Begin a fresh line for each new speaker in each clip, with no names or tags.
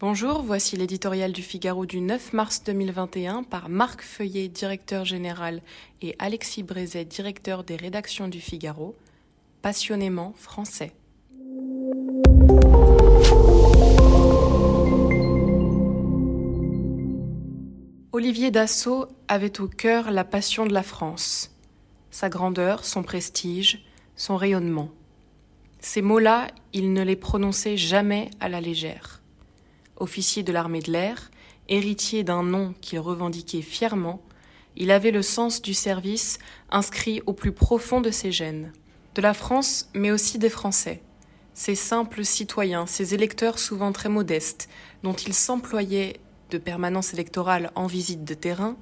Bonjour, voici l'éditorial du Figaro du 9 mars 2021 par Marc Feuillet, directeur général, et Alexis Brézet, directeur des rédactions du Figaro. Passionnément français. Olivier Dassault avait au cœur la passion de la France, sa grandeur, son prestige, son rayonnement. Ces mots-là, il ne les prononçait jamais à la légère officier de l'armée de l'air, héritier d'un nom qu'il revendiquait fièrement, il avait le sens du service inscrit au plus profond de ses gènes. De la France, mais aussi des Français. Ces simples citoyens, ces électeurs souvent très modestes, dont il s'employait de permanence électorale en visite de terrain,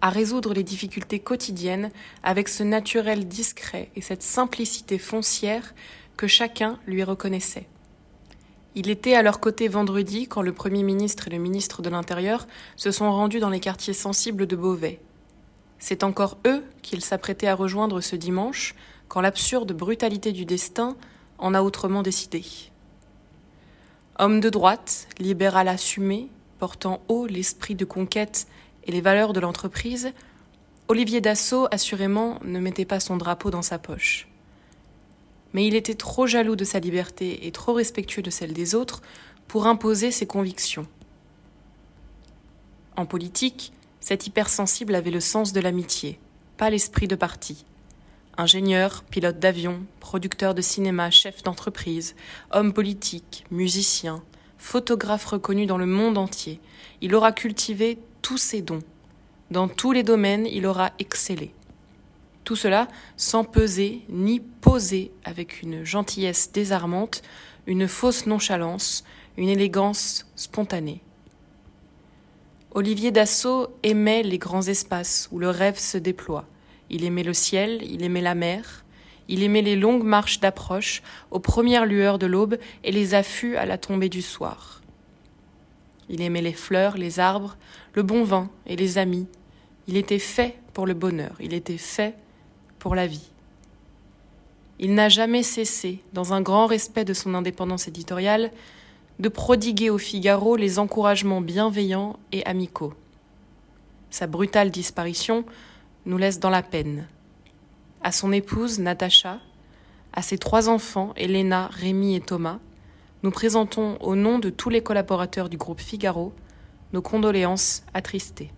à résoudre les difficultés quotidiennes avec ce naturel discret et cette simplicité foncière que chacun lui reconnaissait. Il était à leur côté vendredi quand le Premier ministre et le ministre de l'Intérieur se sont rendus dans les quartiers sensibles de Beauvais. C'est encore eux qu'ils s'apprêtaient à rejoindre ce dimanche quand l'absurde brutalité du destin en a autrement décidé. Homme de droite, libéral assumé, portant haut l'esprit de conquête et les valeurs de l'entreprise, Olivier Dassault assurément ne mettait pas son drapeau dans sa poche mais il était trop jaloux de sa liberté et trop respectueux de celle des autres pour imposer ses convictions. En politique, cet hypersensible avait le sens de l'amitié, pas l'esprit de parti. Ingénieur, pilote d'avion, producteur de cinéma, chef d'entreprise, homme politique, musicien, photographe reconnu dans le monde entier, il aura cultivé tous ses dons. Dans tous les domaines, il aura excellé. Tout cela sans peser ni poser avec une gentillesse désarmante, une fausse nonchalance, une élégance spontanée. Olivier Dassault aimait les grands espaces où le rêve se déploie. Il aimait le ciel, il aimait la mer, il aimait les longues marches d'approche aux premières lueurs de l'aube et les affûts à la tombée du soir. Il aimait les fleurs, les arbres, le bon vin et les amis. Il était fait pour le bonheur, il était fait pour la vie. Il n'a jamais cessé, dans un grand respect de son indépendance éditoriale, de prodiguer au Figaro les encouragements bienveillants et amicaux. Sa brutale disparition nous laisse dans la peine. À son épouse, Natacha, à ses trois enfants, Elena, Rémi et Thomas, nous présentons au nom de tous les collaborateurs du groupe Figaro nos condoléances attristées.